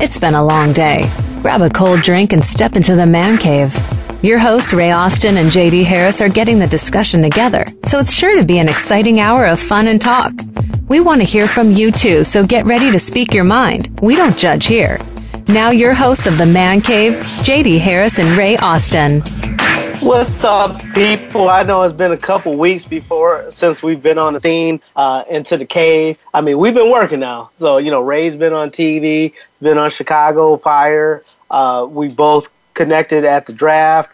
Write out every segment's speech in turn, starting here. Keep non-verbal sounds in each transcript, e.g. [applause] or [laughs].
It's been a long day. Grab a cold drink and step into the man cave. Your hosts, Ray Austin and JD Harris, are getting the discussion together, so it's sure to be an exciting hour of fun and talk. We want to hear from you too, so get ready to speak your mind. We don't judge here. Now, your hosts of the Man Cave, JD Harris and Ray Austin. What's up, people? I know it's been a couple weeks before since we've been on the scene uh, into the cave. I mean, we've been working now. So, you know, Ray's been on TV, been on Chicago Fire. Uh, we both connected at the draft,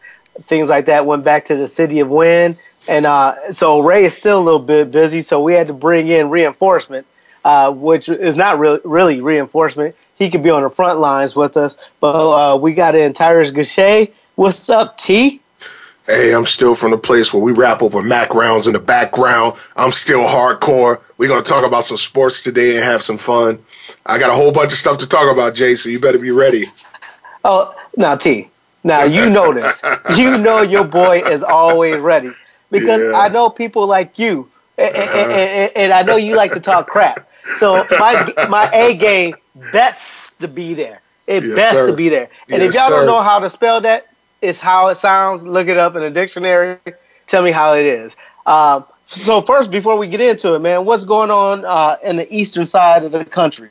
things like that. Went back to the city of Wynn. And uh, so Ray is still a little bit busy. So we had to bring in reinforcement, uh, which is not re- really reinforcement. He could be on the front lines with us. But uh, we got in Tyrus Gachet. What's up, T? Hey, I'm still from the place where we rap over Mac rounds in the background. I'm still hardcore. We're going to talk about some sports today and have some fun. I got a whole bunch of stuff to talk about, Jay, so you better be ready. Oh, now, T. Now, you [laughs] know this. you know your boy is always ready. Because yeah. I know people like you, and, uh-huh. and, and, I know you like to talk crap. So my my A game bets to be there. It yes, best sir. to be there. And yes, if y'all sir. don't know how to spell that, it's how it sounds. Look it up in a dictionary. Tell me how it is. Um, so first, before we get into it, man, what's going on uh, in the eastern side of the country?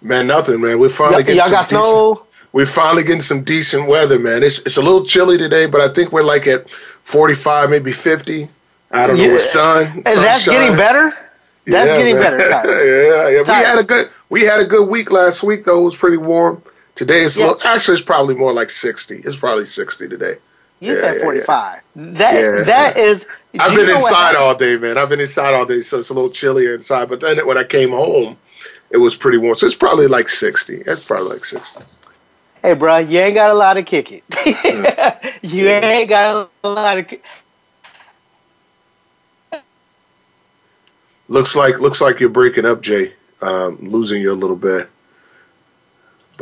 Man, nothing, man. We're finally getting y'all got decent, snow. We're finally getting some decent weather, man. It's it's a little chilly today, but I think we're like at forty five, maybe fifty. I don't yeah. know with sun. And that's getting better. That's yeah, getting man. better. [laughs] yeah, yeah. We had a good we had a good week last week though. It was pretty warm. Today is yeah. actually it's probably more like sixty. It's probably sixty today. You yeah, said forty five. Yeah, that that is. I've been inside all day, man. I've been inside all day, so it's a little chillier inside. But then when I came home, it was pretty warm. So it's probably like sixty. It's probably like sixty. Hey, bro, you ain't got a lot to kick it. [laughs] You ain't got a lot of. Kick- looks like looks like you're breaking up, Jay. Um, losing you a little bit.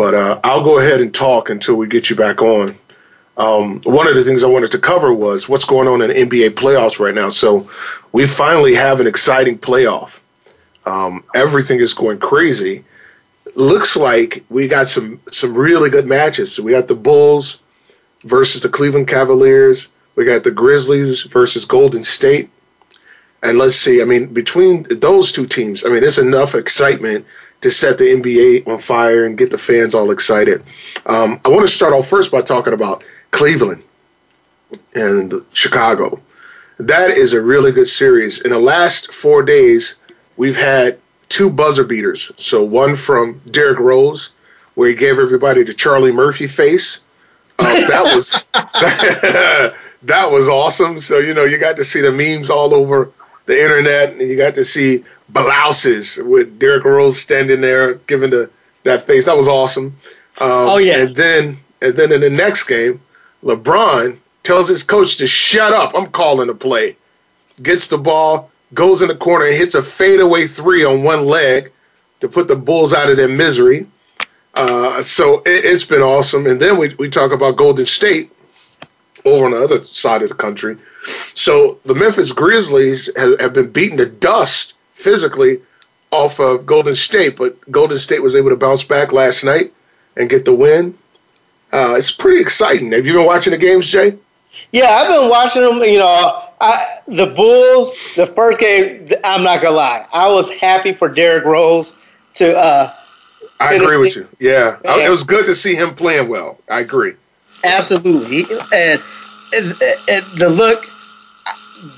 But uh, I'll go ahead and talk until we get you back on. Um, one of the things I wanted to cover was what's going on in NBA playoffs right now. So we finally have an exciting playoff. Um, everything is going crazy. Looks like we got some some really good matches. So we got the Bulls versus the Cleveland Cavaliers. We got the Grizzlies versus Golden State. And let's see, I mean, between those two teams, I mean, it's enough excitement to set the NBA on fire and get the fans all excited. Um, I want to start off first by talking about Cleveland and Chicago. That is a really good series. In the last four days, we've had two buzzer beaters. So one from Derrick Rose, where he gave everybody the Charlie Murphy face. Uh, that was [laughs] that was awesome. So you know you got to see the memes all over the internet, and you got to see blouses with Derrick Rose standing there giving the that face. That was awesome. Um, oh yeah. And then and then in the next game, LeBron tells his coach to shut up. I'm calling the play. Gets the ball, goes in the corner, and hits a fadeaway three on one leg to put the Bulls out of their misery. Uh, so it, has been awesome. And then we, we talk about Golden State over on the other side of the country. So the Memphis Grizzlies have, have been beaten to dust physically off of Golden State, but Golden State was able to bounce back last night and get the win. Uh, it's pretty exciting. Have you been watching the games, Jay? Yeah, I've been watching them. You know, I, the Bulls, the first game, I'm not gonna lie, I was happy for Derrick Rose to. Uh, I agree with you. Yeah, it was good to see him playing well. I agree. Absolutely, and, and, and the look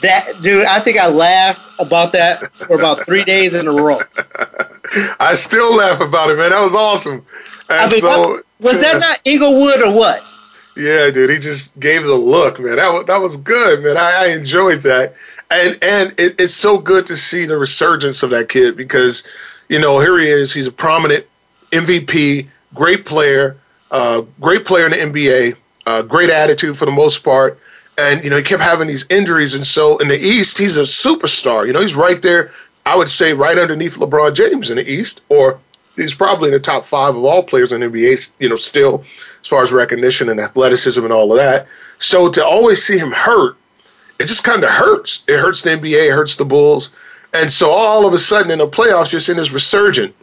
that dude, I think I laughed about that for about three days in a row. [laughs] I still laugh about it, man. That was awesome. I mean, so, was that not Inglewood or what? Yeah, dude, he just gave the look, man. That was that was good, man. I, I enjoyed that, and and it, it's so good to see the resurgence of that kid because, you know, here he is. He's a prominent MVP, great player, uh, great player in the NBA, uh, great attitude for the most part, and you know he kept having these injuries, and so in the East he's a superstar. You know, he's right there. I would say right underneath LeBron James in the East, or he's probably in the top five of all players in the NBA. You know, still as far as recognition and athleticism and all of that. So to always see him hurt, it just kind of hurts. It hurts the NBA, it hurts the Bulls. And so all of a sudden in the playoffs, you're seeing this resurgent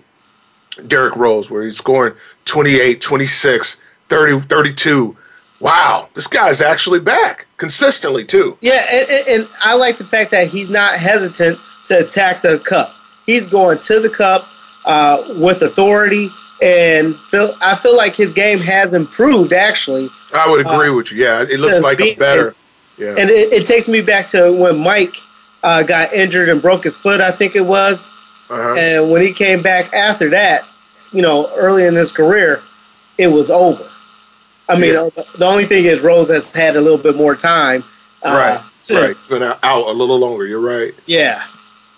Derrick Rose where he's scoring 28, 26, 30, 32. Wow, this guy's actually back consistently too. Yeah, and, and I like the fact that he's not hesitant to attack the cup. He's going to the cup uh, with authority and feel, I feel like his game has improved. Actually, I would agree uh, with you. Yeah, it looks like a better. Yeah, and it, it, takes me back to when Mike uh, got injured and broke his foot. I think it was, uh-huh. and when he came back after that, you know, early in his career, it was over. I mean, yeah. the only thing is Rose has had a little bit more time. Uh, right, to, right. It's been out a little longer. You're right. Yeah.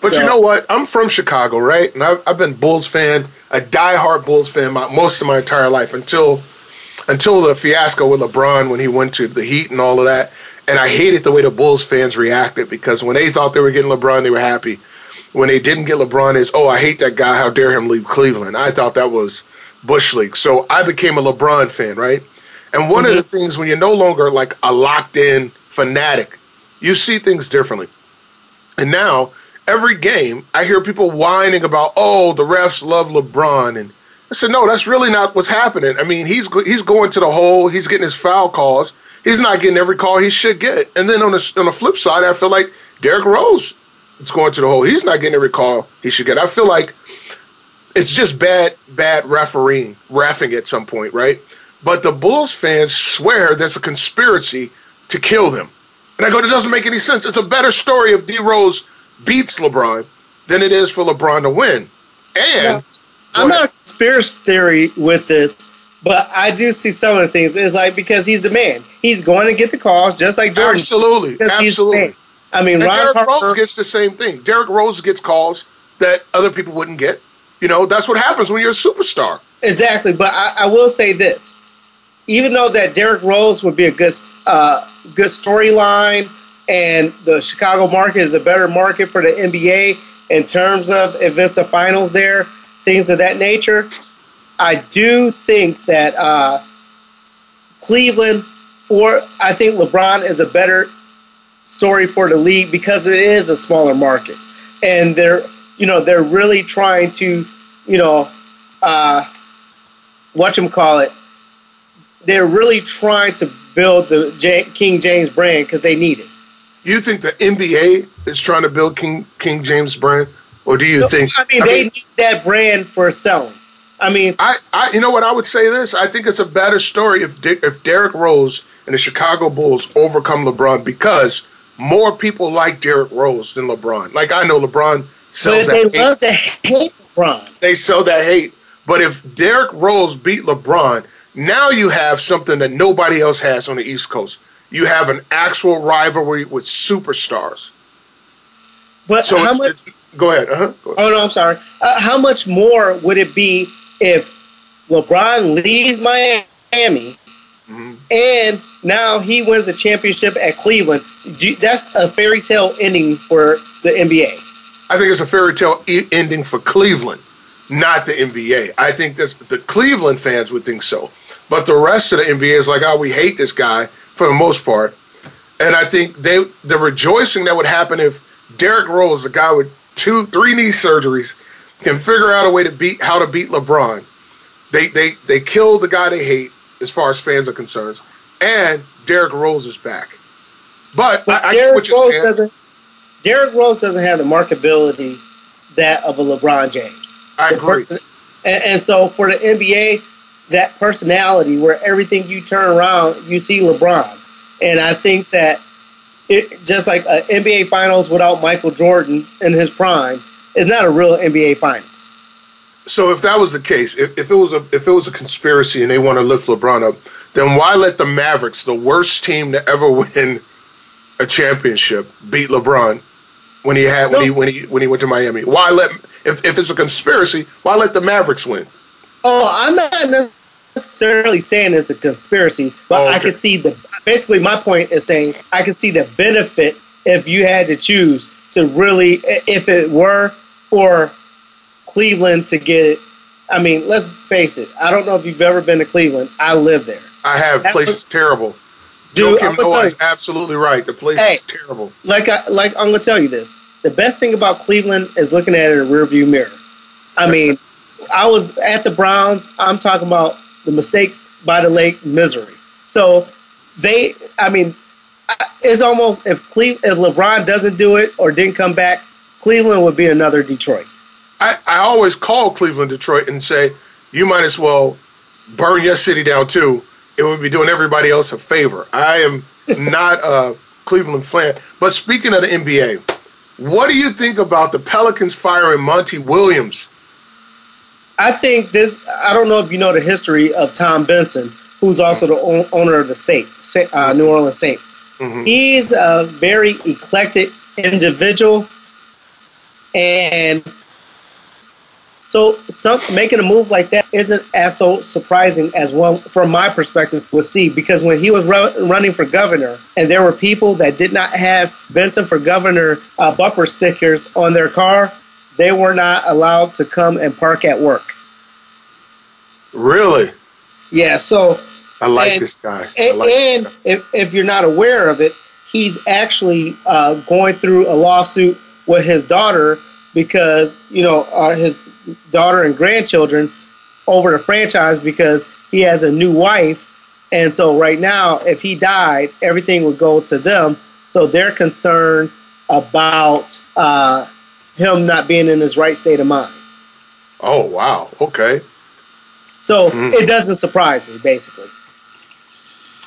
But so, you know what? I'm from Chicago, right? And I've, I've been Bulls fan a diehard Bulls fan my, most of my entire life until until the fiasco with LeBron when he went to the Heat and all of that. And I hated the way the Bulls fans reacted because when they thought they were getting LeBron, they were happy. When they didn't get LeBron, is oh I hate that guy. How dare him leave Cleveland? I thought that was bush league. So I became a LeBron fan, right? And one mm-hmm. of the things when you're no longer like a locked in fanatic, you see things differently. And now every game, I hear people whining about, oh, the refs love LeBron, and I said, no, that's really not what's happening. I mean, he's he's going to the hole, he's getting his foul calls, he's not getting every call he should get. And then on the on the flip side, I feel like Derrick Rose is going to the hole, he's not getting every call he should get. I feel like it's just bad bad refereeing, raffing at some point, right? But the Bulls fans swear there's a conspiracy to kill them. And I go, it doesn't make any sense. It's a better story if D Rose beats LeBron than it is for LeBron to win. And I'm not a conspiracy theory with this, but I do see some of the things. It's like because he's the man, he's going to get the calls just like Jordan. Absolutely, absolutely. I mean, and Ron Derrick Harper, Rose gets the same thing. Derrick Rose gets calls that other people wouldn't get. You know, that's what happens when you're a superstar. Exactly, but I, I will say this: even though that Derrick Rose would be a good, uh, good storyline and the Chicago market is a better market for the NBA in terms of if it's a finals there, things of that nature. I do think that uh, Cleveland, for I think LeBron is a better story for the league because it is a smaller market, and they're you know they're really trying to you know uh, what you call it. They're really trying to build the J- King James brand because they need it. You think the NBA is trying to build King King James brand, or do you no, think? I mean, I they mean, need that brand for selling. I mean, I, I, you know what I would say this. I think it's a better story if if Derrick Rose and the Chicago Bulls overcome LeBron because more people like Derrick Rose than LeBron. Like I know LeBron sells but that. They hate. love to hate LeBron. They sell that hate. But if Derrick Rose beat LeBron, now you have something that nobody else has on the East Coast you have an actual rivalry with superstars. But so how much? go, ahead. Uh-huh. go, ahead. Oh no, I'm sorry. Uh, how much more would it be if LeBron leaves Miami mm-hmm. and now he wins a championship at Cleveland? That's a fairy tale ending for the NBA. I think it's a fairy tale e- ending for Cleveland, not the NBA. I think that's the Cleveland fans would think so, but the rest of the NBA is like, oh, we hate this guy for the most part. And I think they the rejoicing that would happen if Derrick Rose, a guy with two, three knee surgeries, can figure out a way to beat how to beat LeBron. They they they kill the guy they hate as far as fans are concerned, and Derrick Rose is back. But, but I, Derrick I Rose doesn't. Derrick Rose doesn't have the marketability that of a LeBron James. I agree. Person, and, and so for the NBA, that personality where everything you turn around, you see LeBron. And I think that it just like an NBA Finals without Michael Jordan in his prime is not a real NBA Finals. So if that was the case, if, if it was a if it was a conspiracy and they want to lift LeBron up, then why let the Mavericks, the worst team to ever [laughs] win a championship, beat LeBron when he had when he when he when he went to Miami? Why let if if it's a conspiracy, why let the Mavericks win? Oh, I'm not necessarily saying it's a conspiracy, but oh, okay. I can see the basically my point is saying I can see the benefit if you had to choose to really if it were for Cleveland to get it. I mean, let's face it. I don't know if you've ever been to Cleveland. I live there. I have. That place was, is terrible. Dude, Joe Kim is absolutely right. The place hey, is terrible. Like I like I'm gonna tell you this. The best thing about Cleveland is looking at it in a rearview mirror. I mean, I was at the Browns. I'm talking about the mistake by the lake misery. So they, I mean, it's almost if Cle- if LeBron doesn't do it or didn't come back, Cleveland would be another Detroit. I, I always call Cleveland Detroit and say, you might as well burn your city down too. It would be doing everybody else a favor. I am [laughs] not a Cleveland fan. But speaking of the NBA, what do you think about the Pelicans firing Monty Williams? I think this. I don't know if you know the history of Tom Benson, who's also the owner of the Saints, uh, New Orleans Saints. Mm-hmm. He's a very eclectic individual, and so some, making a move like that isn't as so surprising as one, from my perspective, would see. Because when he was running for governor, and there were people that did not have Benson for governor uh, bumper stickers on their car, they were not allowed to come and park at work. Really? Yeah. So I like and, this guy. And, like and guy. If, if you're not aware of it, he's actually uh, going through a lawsuit with his daughter because you know uh, his daughter and grandchildren over the franchise because he has a new wife, and so right now, if he died, everything would go to them. So they're concerned about uh, him not being in his right state of mind. Oh wow! Okay. So mm. it doesn't surprise me, basically.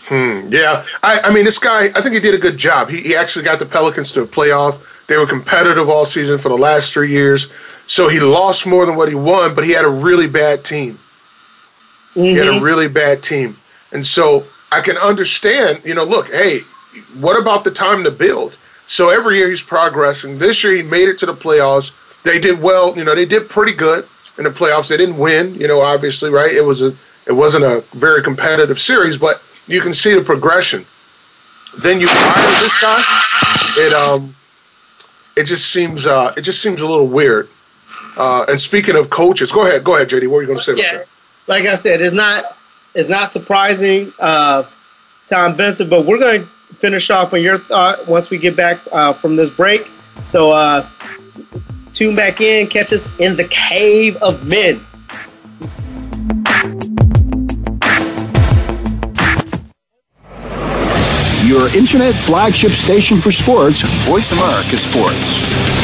Hmm. Yeah. I, I mean, this guy, I think he did a good job. He, he actually got the Pelicans to a playoff. They were competitive all season for the last three years. So he lost more than what he won, but he had a really bad team. Mm-hmm. He had a mm-hmm. really bad team. And so I can understand, you know, look, hey, what about the time to build? So every year he's progressing. This year he made it to the playoffs. They did well, you know, they did pretty good in the playoffs. They didn't win, you know, obviously, right? It was a it wasn't a very competitive series, but you can see the progression. Then you hire this guy. It um, it just seems uh, it just seems a little weird. Uh, and speaking of coaches, go ahead, go ahead, JD. What are you going to say? Yeah, like I said, it's not it's not surprising of uh, Tom Benson, but we're going to finish off on your thought once we get back uh, from this break. So uh, tune back in, catch us in the cave of men. Your internet flagship station for sports, Voice America Sports.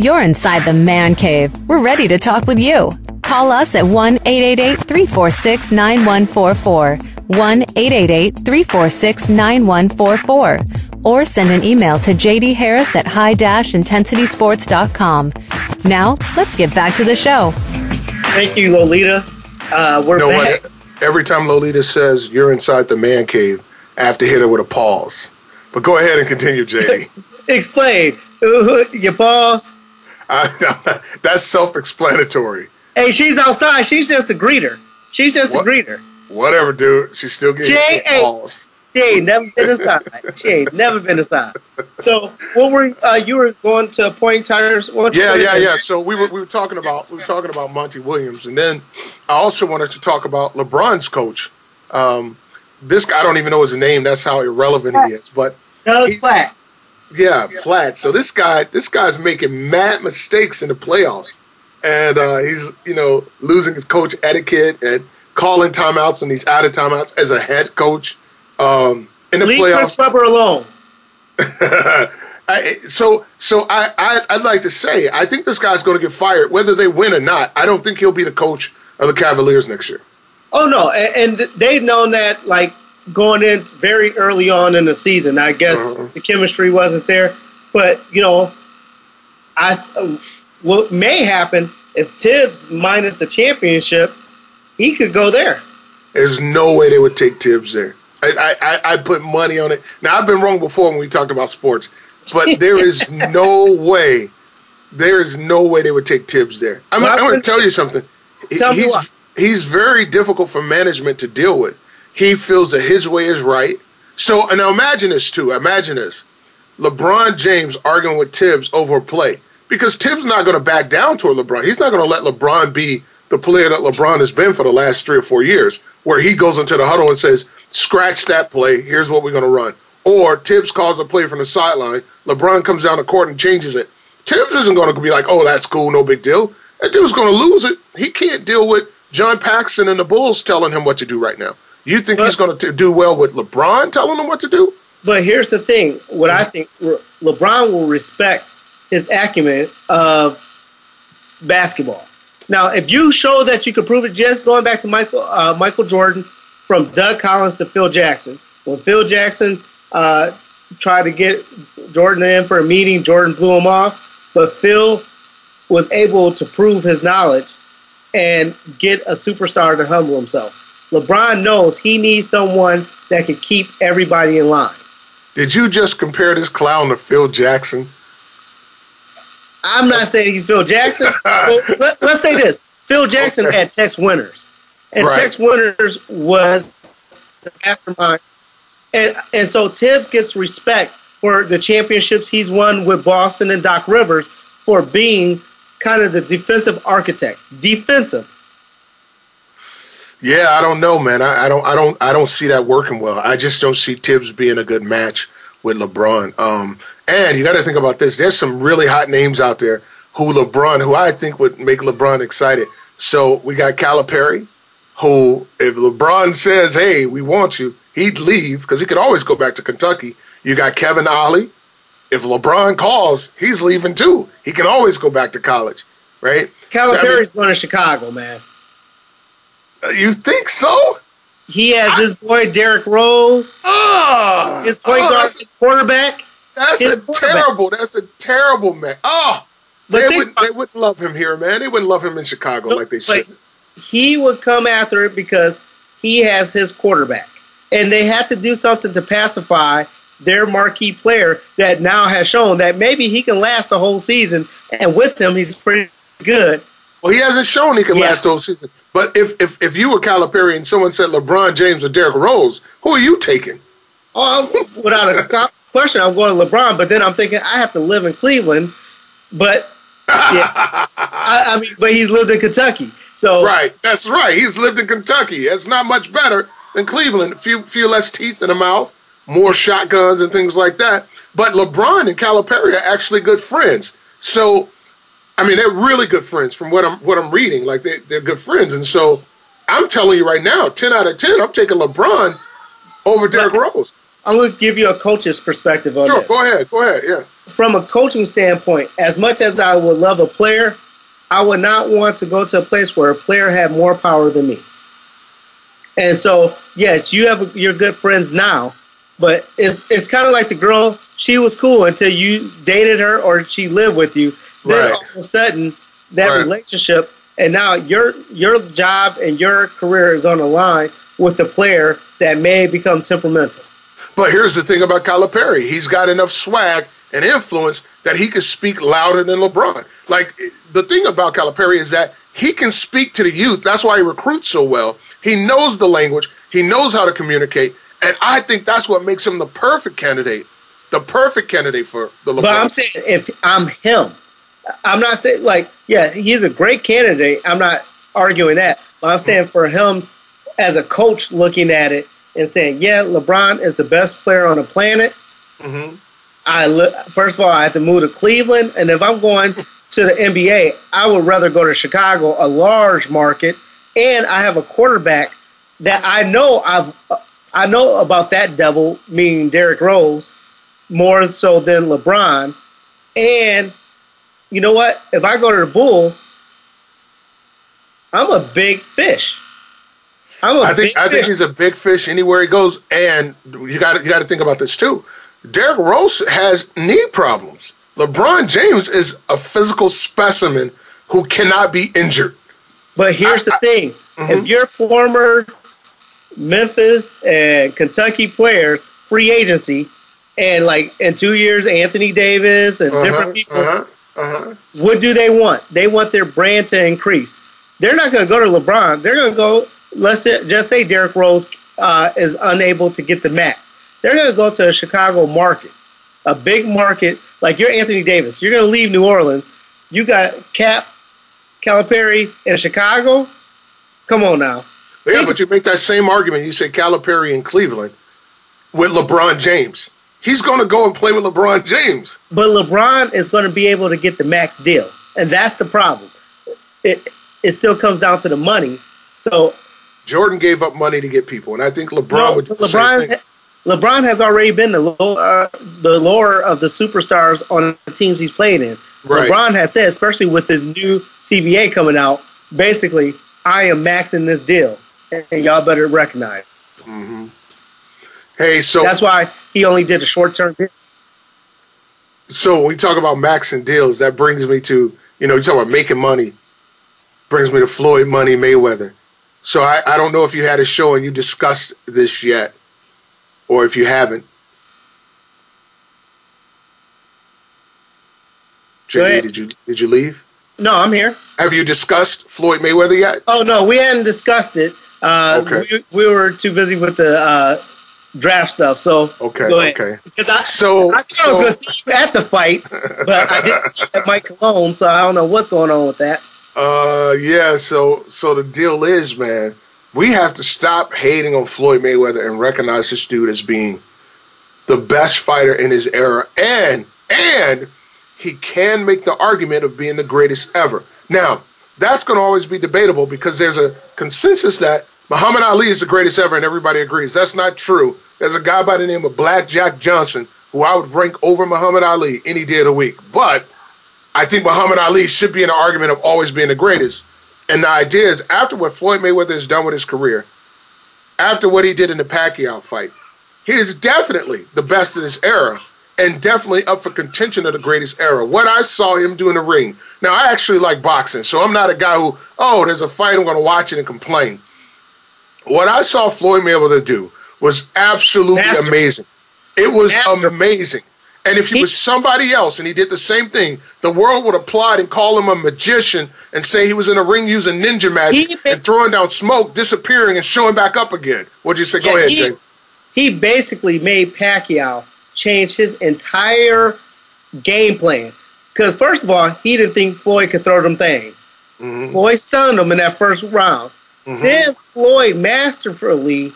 You're inside the man cave. We're ready to talk with you. Call us at 1 888 346 9144. 1 888 346 9144. Or send an email to JD Harris at high intensitysports.com. Now, let's get back to the show. Thank you, Lolita. Uh, we're You know back. what? Every time Lolita says you're inside the man cave, I have to hit her with a pause. But go ahead and continue, JD. [laughs] Explain. Your pause. I, [laughs] that's self-explanatory. Hey, she's outside. She's just a greeter. She's just What? a greeter. Whatever, dude. She's still getting hey. pause. She ain't never been inside. She ain't never been inside. So, what were uh, you were going to point tires? What Yeah, yeah, yeah. So we were we were talking about we were talking about Monty Williams, and then I also wanted to talk about LeBron's coach. Um, this guy, I don't even know his name. That's how irrelevant he is. But Doug Blatt. Yeah, Blatt. So this guy, this guy's making mad mistakes in the playoffs, and uh, he's you know losing his coach etiquette and calling timeouts when he's out of timeouts as a head coach um, in the Leave playoffs. Chris Webber alone. [laughs] I, so so I, I I'd like to say I think this guy's going to get fired whether they win or not. I don't think he'll be the coach of the Cavaliers next year. Oh no, and, and they've known that like going in very early on in the season. I guess Uh-huh. the chemistry wasn't there, but you know, I uh, what may happen if Thibs minus the championship, he could go there. There's no way they would take Thibs there. I I, I, I put money on it. Now I've been wrong before when we talked about sports, but [laughs] there is no way. There is no way they would take Thibs there. I'm, Well, I'm going to tell you something. He- Tell me he's he's very difficult for management to deal with. He feels that his way is right. So and now imagine this too. Imagine this. LeBron James arguing with Thibs over a play because Thibs is not going to back down toward LeBron. He's not going to let LeBron be the player that LeBron has been for the last three or four years, where he goes into the huddle and says, "Scratch that play. Here's what we're going to run." Or Thibs calls a play from the sideline. LeBron comes down the court and changes it. Thibs isn't going to be like, "Oh, that's cool, no big deal." That dude's going to lose it. He can't deal with John Paxson and the Bulls telling him what to do right now. You think he's going to do well with LeBron telling him what to do? But here's the thing: what I think LeBron will respect his acumen of basketball. Now, if you show that you can prove it, just going back to Michael uh, Michael Jordan, from Doug Collins to Phil Jackson. When Phil Jackson uh, tried to get Jordan in for a meeting, Jordan blew him off. But Phil was able to prove his knowledge and get a superstar to humble himself. LeBron knows he needs someone that can keep everybody in line. Did you just compare this clown to Phil Jackson? I'm not saying he's Phil Jackson. [laughs] let, us say this: Phil Jackson Okay. had Tex Winters, and Right. Tex Winters was the mastermind. And and so Thibs gets respect for the championships he's won with Boston and Doc Rivers for being kind of the defensive architect. Defensive. Yeah, I don't know, man. I, I don't, I don't, I don't see that working well. I just don't see Thibs being a good match with LeBron. Um, and you got to think about this. There's some really hot names out there who LeBron, who I think would make LeBron excited. So we got Calipari, who if LeBron says, "Hey, we want you," he'd leave because he could always go back to Kentucky. You got Kevin Ollie. If LeBron calls, he's leaving too. He can always go back to college, right? Calipari's going to Chicago, man. I you think so? He has his boy Derrick Rose, Ah, his point oh, guard, his quarterback. That's His a quarterback. terrible. That's a terrible man. Oh, But they wouldn't. They wouldn't love him here, man. They wouldn't love him in Chicago like they should. he would come after it because he has his quarterback. And they have to do something to pacify their marquee player that now has shown that maybe he can last the whole season. And with him, he's pretty good. Well, he hasn't shown he can Yeah. last the whole season. But if if if you were Calipari and someone said LeBron James or Derrick Rose, who are you taking? Oh, I'm- without a [laughs] question, I'm going to LeBron. But then I'm thinking I have to live in Cleveland. But [laughs] yeah. I, I, mean, but he's lived in Kentucky, so right. That's right. He's lived in Kentucky. It's not much better than Cleveland. A few few less teeth in the mouth, more shotguns and things like that. But LeBron and Calipari are actually good friends. So, I mean, they're really good friends from what I'm what I'm reading. Like they, they're good friends, and so I'm telling you right now, ten out of ten, I'm taking LeBron over Derrick Rose. I'm going to give you a coach's perspective on sure, this. Sure, go ahead, go ahead, yeah from a coaching standpoint, as much as I would love a player, I would not want to go to a place where a player had more power than me. And so, yes, you have your good friends now, but it's it's kind of like the girl. She was cool until you dated her or she lived with you. Then right. all of a sudden, that right. relationship, and now your your job and your career is on the line with the player that may become temperamental. But here's the thing about Calipari: he's got enough swag and influence that he could speak louder than LeBron. Like the thing about Calipari is that he can speak to the youth. That's why he recruits so well. He knows the language. He knows how to communicate, and I think that's what makes him the perfect candidate. The perfect candidate for the LeBron. But I'm saying if I'm him, I'm not saying like yeah, he's a great candidate. I'm not arguing that. But I'm saying for him as a coach looking at it and saying, yeah, LeBron is the best player on the planet. Mm-hmm. I look, first of all, I have to move to Cleveland, and if I'm going to the NBA, I would rather go to Chicago, a large market, and I have a quarterback that I know I've I know about that devil, meaning Derrick Rose, more so than LeBron. And you know what? If I go to the Bulls, I'm a big fish. I'm a I think I think he's a big fish anywhere he goes. And you got you got to think about this too. Derrick Rose has knee problems. LeBron James is a physical specimen who cannot be injured. But here's I, the thing: I, mm-hmm. if your former Memphis and Kentucky players free agency, and like in two years, Anthony Davis and uh-huh, different people, uh-huh, uh-huh. what do they want? They want their brand to increase. They're not going to go to LeBron. They're going to go. Let's just say Derrick Rose uh, is unable to get the max. They're going to go to a Chicago market, a big market like you're Anthony Davis. You're going to leave New Orleans. You got Cap, Calipari in Chicago. Come on now. Yeah, but you make that same argument. You say Calipari in Cleveland with LeBron James. He's going to go and play with LeBron James. But LeBron is going to be able to get the max deal, and that's the problem. It it still comes down to the money. So Jordan gave up money to get people, and I think LeBron no, would. LeBron LeBron has already been the lower, uh, the lower of the superstars on the teams he's played in. Right. LeBron has said, especially with this new CBA coming out, basically, I am maxing this deal, and, y'all better recognize. Mm-hmm. Hey, so that's why he only did a short term deal. So when we talk about maxing deals, that brings me to you know you talk about making money, brings me to Floyd Money Mayweather. So I, I don't know if you had a show and you discussed this yet or if you haven't. JD, did you did you leave? No, I'm here. Have you discussed Floyd Mayweather yet? Oh no, we hadn't discussed it. Uh, okay. We, we, were too busy with the uh, draft stuff. So okay, okay. Because I, so, I thought so, I was going to see you at the fight, but I didn't see at Mike Cologne, so I don't know what's going on with that. Uh, yeah. So so the deal is, man we have to stop hating on Floyd Mayweather and recognize this dude as being the best fighter in his era and and he can make the argument of being the greatest ever. Now, that's going to always be debatable because there's a consensus that Muhammad Ali is the greatest ever and everybody agrees. That's not true. There's a guy by the name of Black Jack Johnson who I would rank over Muhammad Ali any day of the week. But I think Muhammad Ali should be in the argument of always being the greatest. And the idea is after what Floyd Mayweather has done with his career, after what he did in the Pacquiao fight, he is definitely the best of this era and definitely up for contention of the greatest era. What I saw him do in the ring. Now, I actually like boxing, so I'm not a guy who, oh, there's a fight, I'm going to watch it and complain. What I saw Floyd Mayweather do was absolutely Master. amazing. It was Master. amazing. And if he, was somebody else and he did the same thing, the world would applaud and call him a magician and say he was in a ring using ninja magic and throwing down smoke, disappearing, and showing back up again. What'd you say? Yeah, Go ahead, he, Jay. He basically made Pacquiao change his entire game plan. Because first of all, he didn't think Floyd could throw them things. Mm-hmm. Floyd stunned him in that first round. Mm-hmm. Then Floyd masterfully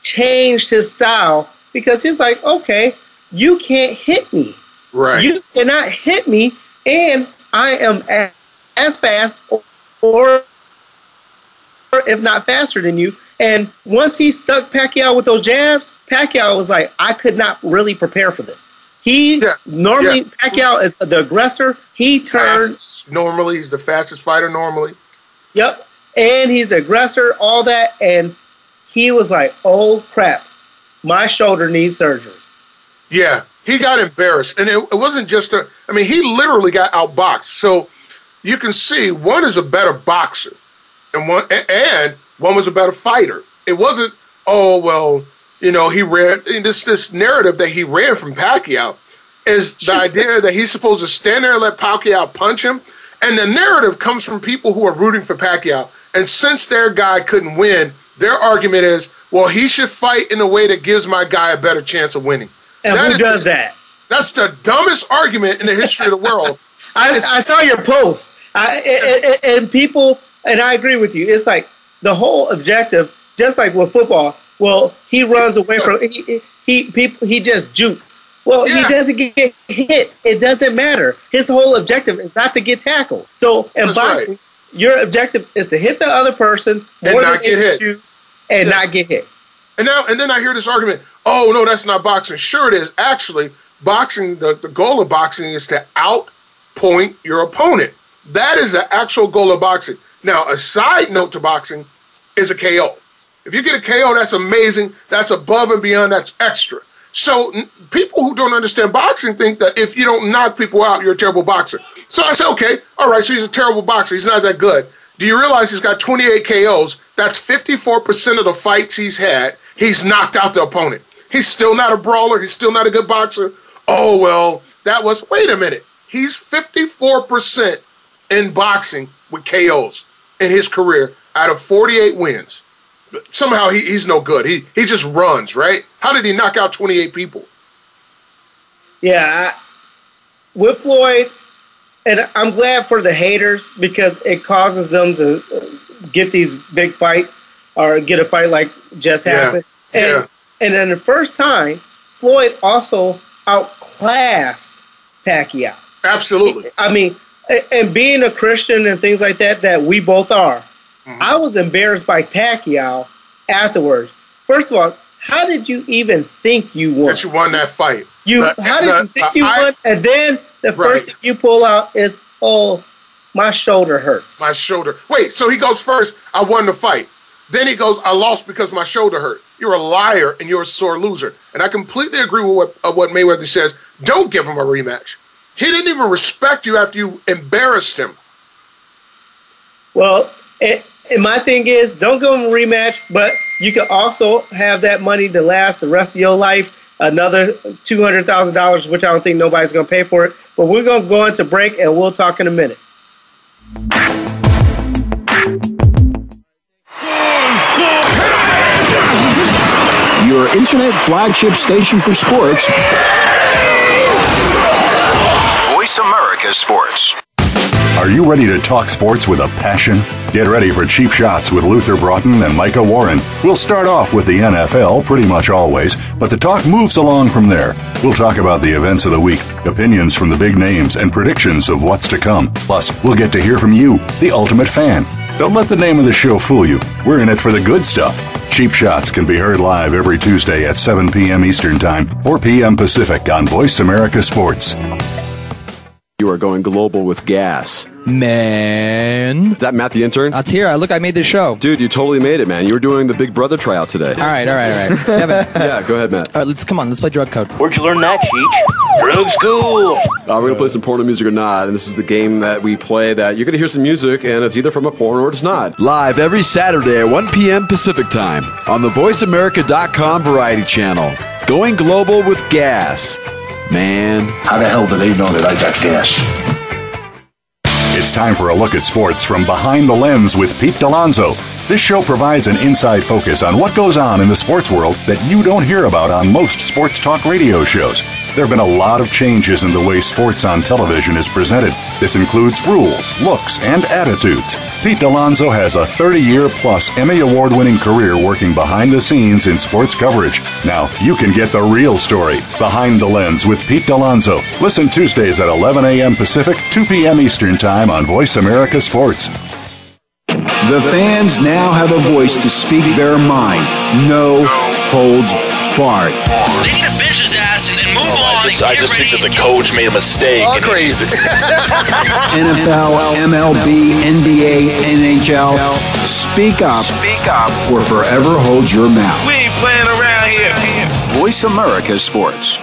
changed his style because he's like, okay, you can't hit me. Right. You cannot hit me, and I am as fast or, or if not faster than you. And once he stuck Pacquiao with those jabs, Pacquiao was like, I could not really prepare for this. He yeah. normally yeah. Pacquiao is the aggressor. He turns normally. He's the fastest fighter normally. Yep, and he's the aggressor. All that, and he was like, "Oh crap, my shoulder needs surgery." Yeah, he got embarrassed, and it, it wasn't just a. I mean, he literally got outboxed. So you can see one is a better boxer, and one and one was a better fighter. It wasn't. Oh well, you know, he ran this this narrative that he ran from Pacquiao is the [laughs] idea that he's supposed to stand there and let Pacquiao punch him. And the narrative comes from people who are rooting for Pacquiao. And since their guy couldn't win, their argument is, well, he should fight in a way that gives my guy a better chance of winning. And that who does that? That's the dumbest argument in the history of the world. [laughs] I, I, saw your post, I, and, and people, and I agree with you. It's like the whole objective, just like with football, well, he runs away from he he people he just jukes. Well, yeah. he doesn't get hit. It doesn't matter. His whole objective is not to get tackled. So in That's boxing, right. Your objective is to hit the other person and not get hit, you and yeah. not get hit. And now and then I hear this argument. Oh no, that's not boxing. Sure, it is. Actually, boxing. The, the goal of boxing is to outpoint your opponent. That is the actual goal of boxing. Now, a side note to boxing is a KO. If you get a KO, that's amazing. That's above and beyond. That's extra. So people who don't understand boxing think that if you don't knock people out, you're a terrible boxer. So I said, okay, all right. So he's a terrible boxer. He's not that good. Do you realize he's got 28 KOs? That's 54% of the fights he's had. He's knocked out the opponent. He's still not a brawler. He's still not a good boxer. Oh, well, that was, wait a minute. He's 54% in boxing with KOs in his career out of 48 wins somehow he, he's no good. He he just runs, right? How did he knock out 28 people? Yeah, I, with Floyd, and I'm glad for the haters because it causes them to get these big fights or get a fight like just happened. Yeah. And yeah. and then the first time, Floyd also outclassed Pacquiao. Absolutely. I mean, and being a Christian and things like that, that we both are, Mm-hmm. I was embarrassed by Pacquiao afterwards. First of all, how did you even think you won? That you won that fight. You the, how did the, you think you I, won? And then the right. first thing you pull out is, oh, my shoulder hurts. My shoulder. Wait, so he goes first, I won the fight. Then he goes, I lost because my shoulder hurt. You're a liar and you're a sore loser. And I completely agree with what, uh, what Mayweather says. Don't give him a rematch. He didn't even respect you after you embarrassed him. Well, it, and my thing is, don't give them a rematch, but you can also have that money to last the rest of your life. Another two hundred thousand dollars, which I don't think nobody's going to pay for it. But we're going to go into break, and we'll talk in a minute. Your internet flagship station for sports. Voice America Sports. Are you ready to talk sports with a passion? Get ready for Cheap Shots with Luther Broughton and Micah Warren. We'll start off with the NFL pretty much always, but the talk moves along from there. We'll talk about the events of the week, opinions from the big names, and predictions of what's to come. Plus, we'll get to hear from you, the ultimate fan. Don't let the name of the show fool you. We're in it for the good stuff. Cheap Shots can be heard live every Tuesday at 7 p.m. Eastern Time, 4 p.m. Pacific on Voice America Sports. You are going global with gas. Man. Is that Matt the intern? That's here. I Look, I made this show. Dude, you totally made it, man. You were doing the Big Brother tryout today. All right, all right, all right. Kevin. [laughs] yeah, go ahead, Matt. All right, let's come on. Let's play drug code. Where'd you learn that, Cheech? Drug school. Uh, we're going to play some porno music or not, and this is the game that we play that you're going to hear some music, and it's either from a porn or it's not. Live every Saturday at 1 p.m. Pacific Time on the VoiceAmerica.com Variety Channel. Going global with gas. Man. How the hell do they know that I got gas? It's time for a look at sports from behind the lens with Pete D'Alonzo. This show provides an inside focus on what goes on in the sports world that you don't hear about on most sports talk radio shows. There have been a lot of changes in the way sports on television is presented. This includes rules, looks, and attitudes. Pete D'Alonzo has a 30 year plus Emmy Award winning career working behind the scenes in sports coverage. Now, you can get the real story behind the lens with Pete D'Alonzo. Listen Tuesdays at 11 a.m. Pacific, 2 p.m. Eastern Time on Voice America Sports. The fans now have a voice to speak their mind. No holds barred. They need to bench his ass and, and move on. I just, and I just ready. think that the coach made a mistake. All crazy. [laughs] NFL, MLB, NBA, NHL. Speak up. Speak up. Or forever hold your mouth. we ain't playing around here. Voice America Sports.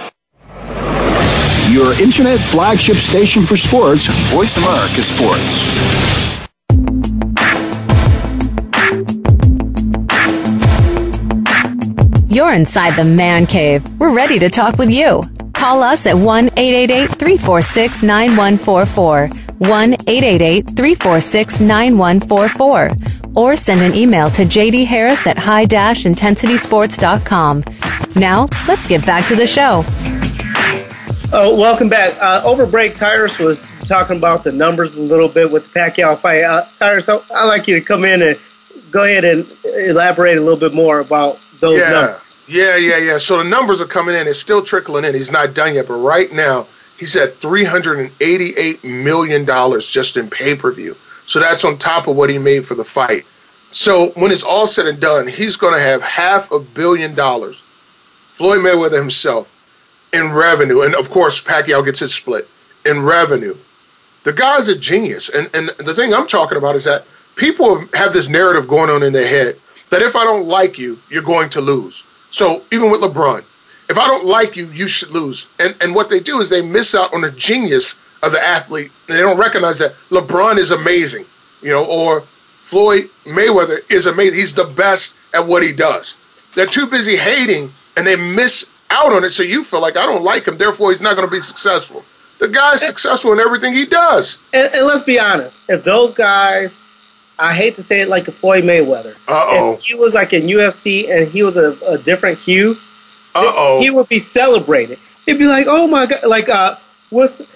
Your internet flagship station for sports, Voice America Sports. You're inside the man cave. We're ready to talk with you. Call us at 1 888 346 9144. 1 888 346 9144. Or send an email to JD Harris at high intensitysports.com. Now, let's get back to the show. Oh, welcome back. Uh, over break, Tyrus was talking about the numbers a little bit with the Pacquiao fight. Uh, Tyrus, I'd like you to come in and go ahead and elaborate a little bit more about those yeah, numbers. yeah, yeah, yeah. So the numbers are coming in. It's still trickling in. He's not done yet, but right now he's at three hundred and eighty-eight million dollars just in pay-per-view. So that's on top of what he made for the fight. So when it's all said and done, he's going to have half a billion dollars. Floyd Mayweather himself in revenue, and of course Pacquiao gets his split in revenue. The guy's a genius, and and the thing I'm talking about is that people have this narrative going on in their head that if I don't like you, you're going to lose. So even with LeBron, if I don't like you, you should lose. And and what they do is they miss out on the genius of the athlete. And they don't recognize that LeBron is amazing, you know, or Floyd Mayweather is amazing. He's the best at what he does. They're too busy hating and they miss out on it. So you feel like I don't like him, therefore he's not going to be successful. The guy's eh. successful in everything he does. And, and let's be honest, if those guys, I hate to say it like a Floyd Mayweather, Uh-oh. if he was like in UFC and he was a, a different hue, Uh-oh. he would be celebrated. He'd be like, oh my God, like, uh, what's the,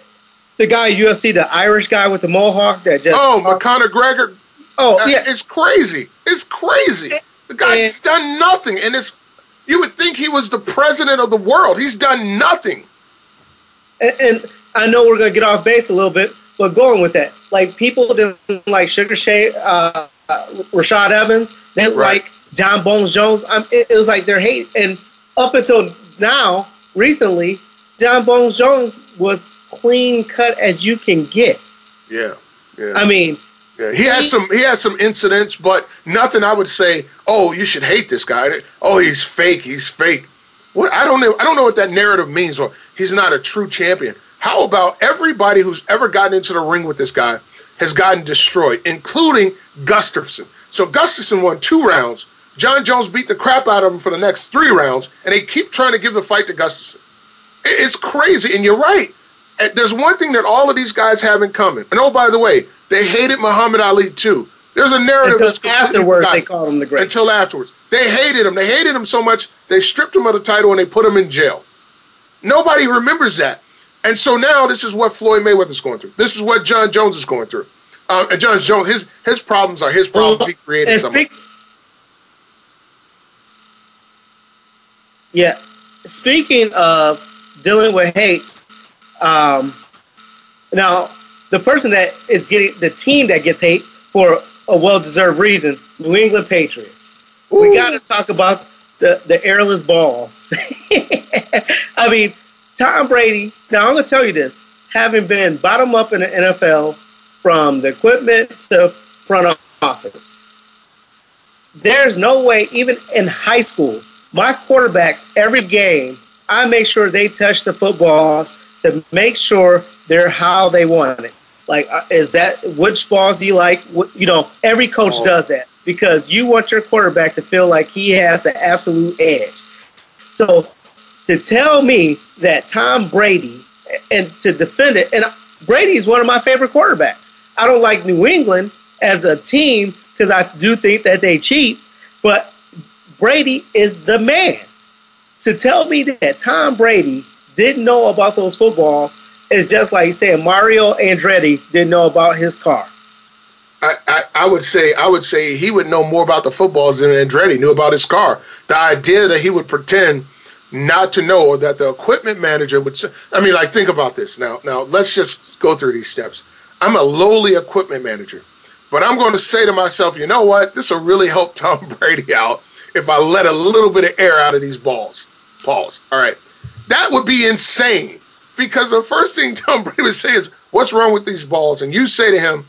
the guy UFC, the Irish guy with the mohawk that just. Oh, McConnor Gregor. Oh, Uh, yeah. It's crazy. It's crazy. The guy's done nothing. And it's you would think he was the president of the world. He's done nothing. and, and I know we're gonna get off base a little bit, but going with that, like people didn't like Sugar Shay, uh, Rashad Evans, they Right. like Jon Bones Jones. Um, it, it was like their hate, and up until now, recently, Jon Bones Jones was clean cut as you can get. Yeah. Yeah. I mean, Yeah, he had some he had some incidents, but nothing I would say, "Oh, you should hate this guy." Oh, he's fake. He's fake. What I don't know I don't know what that narrative means or he's not a true champion. How about everybody who's ever gotten into the ring with this guy has gotten destroyed, including Gustafsson. So Gustafsson won two rounds. Jon Jones beat the crap out of him for the next three rounds, and they keep trying to give the fight to Gustafsson. It's crazy, and you're right. There's one thing that all of these guys have in common. And oh, by the way, they hated Muhammad Ali too. There's a narrative Until that's afterwards, they called him the great. Until afterwards, they hated him. They hated him so much they stripped him of the title and they put him in jail. Nobody remembers that. And so now this is what Floyd Mayweather's going through. This is what Jon Jones is going through. Uh, and Jon Jones, his his problems are his problems. He created speak, yeah. Speaking of dealing with hate, um, now the person that is getting the team that gets hate for a well-deserved reason, New England Patriots. We got to talk about the the airless balls. [laughs] I mean, Tom Brady. Now I'm going to tell you this: having been bottom up in the NFL, from the equipment to front office, there's no way, even in high school, my quarterbacks every game, I make sure they touch the football to make sure they're how they want it. Like, uh, is that which balls do you like? What, you know, every coach Oh. does that because you want your quarterback to feel like he has the absolute edge. So, to tell me that Tom Brady and to defend it, and Brady is one of my favorite quarterbacks. I don't like New England as a team because I do think that they cheat. But Brady is the man. To tell me that Tom Brady didn't know about those footballs is just like saying Mario Andretti didn't know about his car. I, I, I would say I would say he would know more about the footballs than Andretti knew about his car. The idea that he would pretend not to know that the equipment manager would I mean like think about this now now let's just go through these steps. I'm a lowly equipment manager, but I'm going to say to myself, you know what? This will really help [laughs] Tom Brady out if I let a little bit of air out of these balls. Balls. All right. That would be insane because the first thing [laughs] Tom Brady would say is, What's wrong with these balls? And you say to him,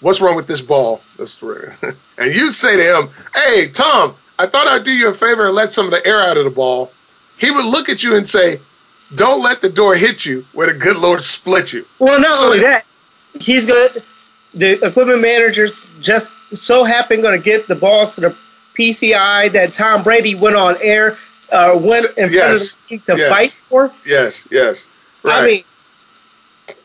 What's wrong with this ball? That's right. [laughs] and you say to him, Hey, Tom, I thought I'd do you a favor and let some of the air out of the ball. He would look at you and say, Don't let the door hit you where the good Lord split you. Well, not So only that, he's good. The equipment manager's just so happen going to get the balls to the PCI that Tom Brady went on air, uh, went in yes, front of the league to yes. fight for. Yes, yes. Right. I mean,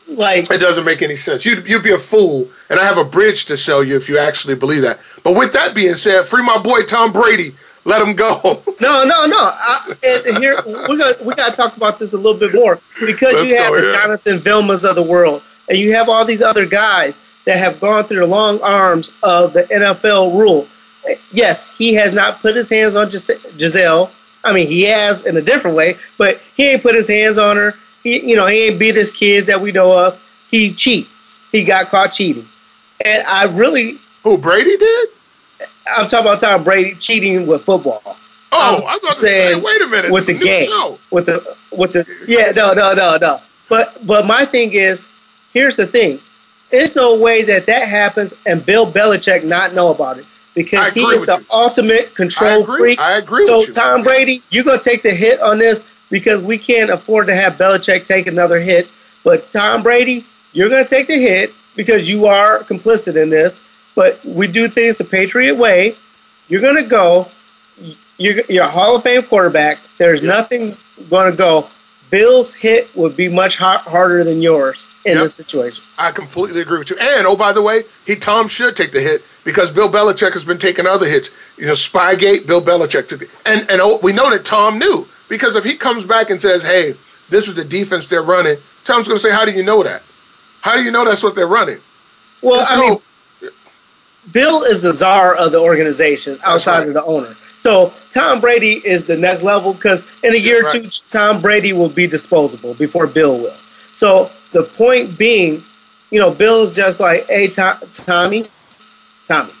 like it doesn't make any sense. You'd, you'd be a fool, and I have a bridge to sell you if you actually believe that. But with that being said, free my boy Tom Brady. Let him go. No, no, no. I, and here we got we got to talk about this a little bit more because Let's you have go, the yeah. Jonathan Vilmas of the world, and you have all these other guys that have gone through the long arms of the NFL rule. Yes, he has not put his hands on Gis- Gisele. I mean, he has in a different way, but he ain't put his hands on her. He, you know, he ain't beat his kids that we know of. He cheat. He got caught cheating, and I really. Who Brady did? I'm talking about Tom Brady cheating with football. Oh, I was about to say, wait a minute, With the game, show. with the with the yeah, no, no, no, no. But but my thing is, here's the thing: there's no way that that happens and Bill Belichick not know about it because he is the you. ultimate control I agree. freak. I agree So with you. Tom Brady, you're gonna take the hit on this because we can't afford to have Belichick take another hit. But Tom Brady, you're gonna take the hit because you are complicit in this. But we do things the Patriot way. You're gonna go. You're, you're a Hall of Fame quarterback. There's nothing going to go. Bill's hit would be much har- harder than yours in Yep. this situation. I completely agree with you. And oh, by the way, he Tom should take the hit because Bill Belichick has been taking other hits. You know, Spygate, Bill Belichick took the, and and oh, we know that Tom knew because if he comes back and says, "Hey, this is the defense they're running," Tom's going to say, "How do you know that? How do you know that's what they're running?" Well, And I so- mean, Bill is the czar of the organization outside of the owner. So Tom Brady is the next level because in a year or two, Tom Brady will be disposable before Bill will. So the point being, you know, Bill's just like, hey, To- Tommy, Tommy,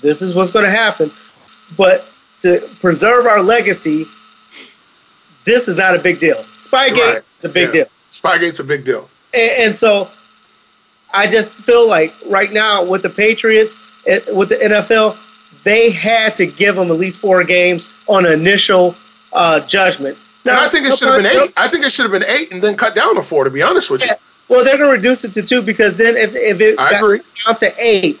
this is what's going to happen. But to preserve our legacy, this is not a big deal. Spygate Right. is a big Yeah. deal. Spygate's a big deal. And, and so I just feel like right now with the Patriots, with the NFL, they had to give him at least four games on initial uh, judgment. And I think it should have been eight. I think it should have been eight and then cut down to four. To be honest with you, Well, they're going to reduce it to two because then if, if it I got agree. down to eight,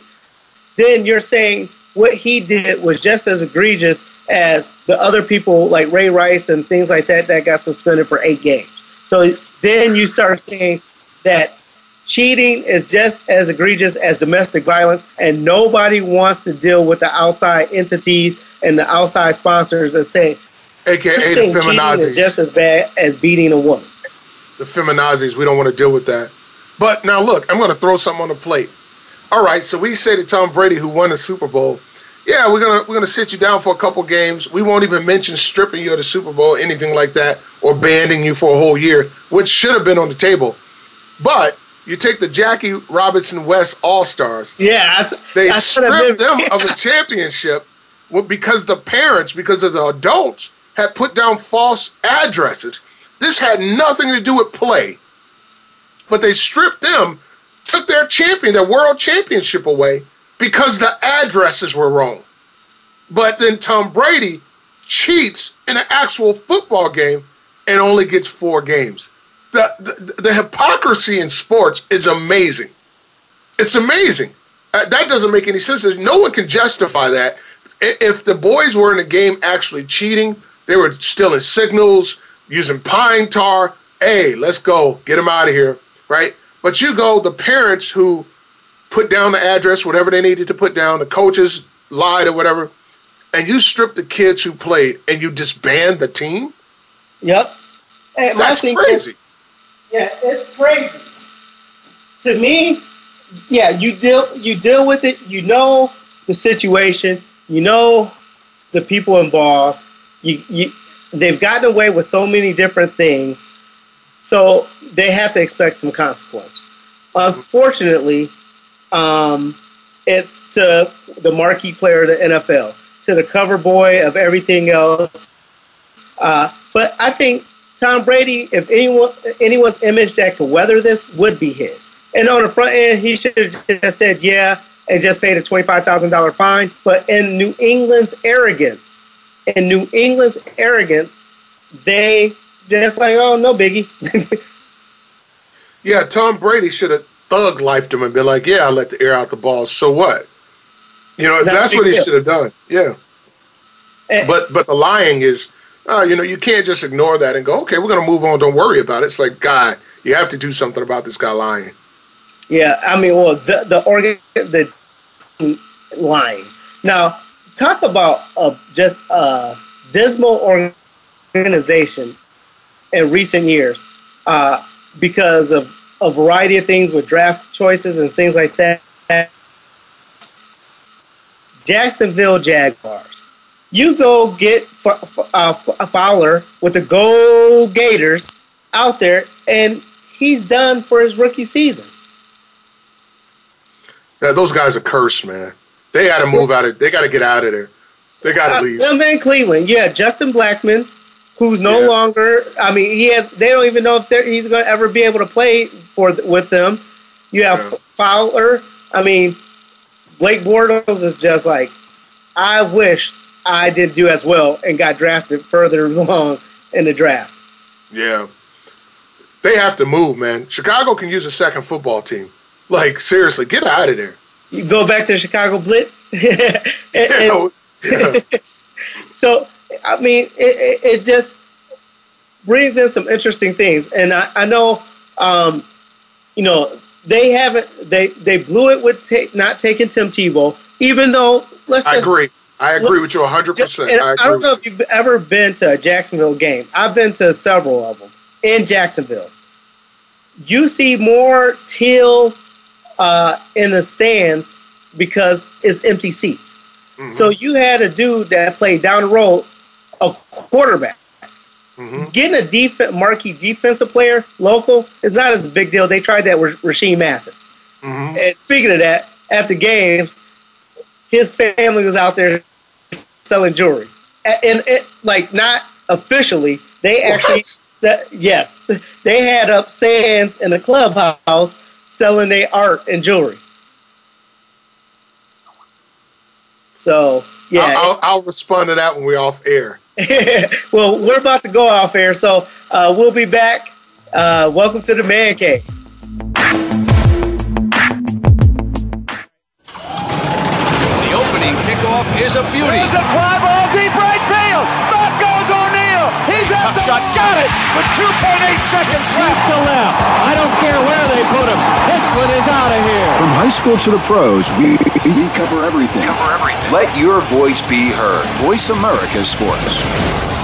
then you're saying what he did was just as egregious as the other people like Ray Rice and things like that that got suspended for eight games. So then you start saying that cheating is just as egregious as domestic violence, and nobody wants to deal with the outside entities and the outside sponsors and say, aka the "Pushing cheating is just as bad as beating a woman. the feminazis. We don't want to deal with that. But now look, I'm going to throw something on the plate. All right, so we say to Tom Brady, who won the Super Bowl, yeah, we're gonna we're gonna sit you down for a couple games. We won't even mention stripping you of the Super Bowl, anything like that, or banning you for a whole year, which should have been on the table. But you take the Jackie Robinson West All Stars. Yeah, I they I stripped them of a [laughs] championship because the parents, because of the adults, had put down false addresses. This had nothing to do with play, but they stripped them, took their champion, their world championship away because the addresses were wrong. But then Tom Brady cheats in an actual football game and only gets four games. The, the, the hypocrisy in sports is amazing. It's amazing. Uh, that doesn't make any sense. No one can justify that. If the boys were in the game actually cheating, they were stealing signals, using pine tar. Hey, let's go, get them out of here, right? But you go, the parents who put down the address, whatever they needed to put down. The coaches lied or whatever, and you strip the kids who played and you disband the team. Yep. And my That's crazy. is- yeah, it's crazy. To me, yeah, you deal you deal with it. You know the situation. You know the people involved. You, you they've gotten away with so many different things, so they have to expect some consequence. Unfortunately, um, it's to the marquee player of the NFL, to the cover boy of everything else. Uh, but I think Tom Brady, if anyone anyone's image that could weather this, would be his. And on the front end, he should have just said yeah and just paid a twenty-five thousand dollar fine. But in New England's arrogance, in New England's arrogance, they just like, oh no biggie. [laughs] Yeah, Tom Brady should have thug lifed him and been like, "Yeah, I let the air out the balls. So what?" You know, Not that's what he should have done. Yeah. Eh. but but the lying is, uh, you know, you can't just ignore that and go, "Okay, we're gonna move on. Don't worry about it." It's like, guy, you have to do something about this guy lying. Yeah, I mean, well, the the organ, the lying. Now, talk about uh, just a dismal organization in recent years uh, because of a variety of things with draft choices and things like that. Jacksonville Jaguars. You go get F- F- uh, F- Fowler with the Go Gators out there, and he's done for his rookie season. Yeah, those guys are cursed, man. They got to move out of. They got to get out of there. They got to Uh, leave. them in Cleveland, yeah, Justin Blackmon, who's no Yeah. longer. I mean, he has. They don't even know if they're, he's going to ever be able to play for with them. You have Yeah. Fowler. I mean, Blake Bortles is just like. I wish I didn't do as well and got drafted further [laughs] along in the draft. Yeah. They have to move, man. Chicago can use a second football team. Like seriously, get out of there. You go back to the Chicago Blitz. [laughs] And- and- [laughs] Yeah. so I mean, it, it, it just brings in some interesting things, and I, I know, um, you know, they haven't they they blew it with ta- not taking Tim Tebow, even though let's I just agree. I agree with you 100%. and I I, don't know if you've ever been to a Jacksonville game. I've been to several of them in Jacksonville. You see more teal uh, in the stands because it's empty seats. Mm-hmm. So you had a dude that played down the road, a quarterback. Mm-hmm. Getting a def- marquee defensive player local is not as big deal. They tried that with Rashean Mathis. Mm-hmm. And speaking of that, at the games, his family was out there selling jewelry, and it like not officially. They actually, that, yes, [laughs] they had up stands in the clubhouse selling their art and jewelry. So yeah, I'll, I'll, I'll respond to that when we're off air. [laughs] well, we're about to go off air, so uh, we'll be back. Uh, welcome to the Man Cave. Opening is a beauty. There's a fly ball deep right field. Back goes O'Neal. He's at Tough the shot. got it with 2.8 seconds left. to left. I don't care where they put him. This one is out of here. From high school to the pros, we, we cover everything. Cover everything. Let your voice be heard. Voice America Sports.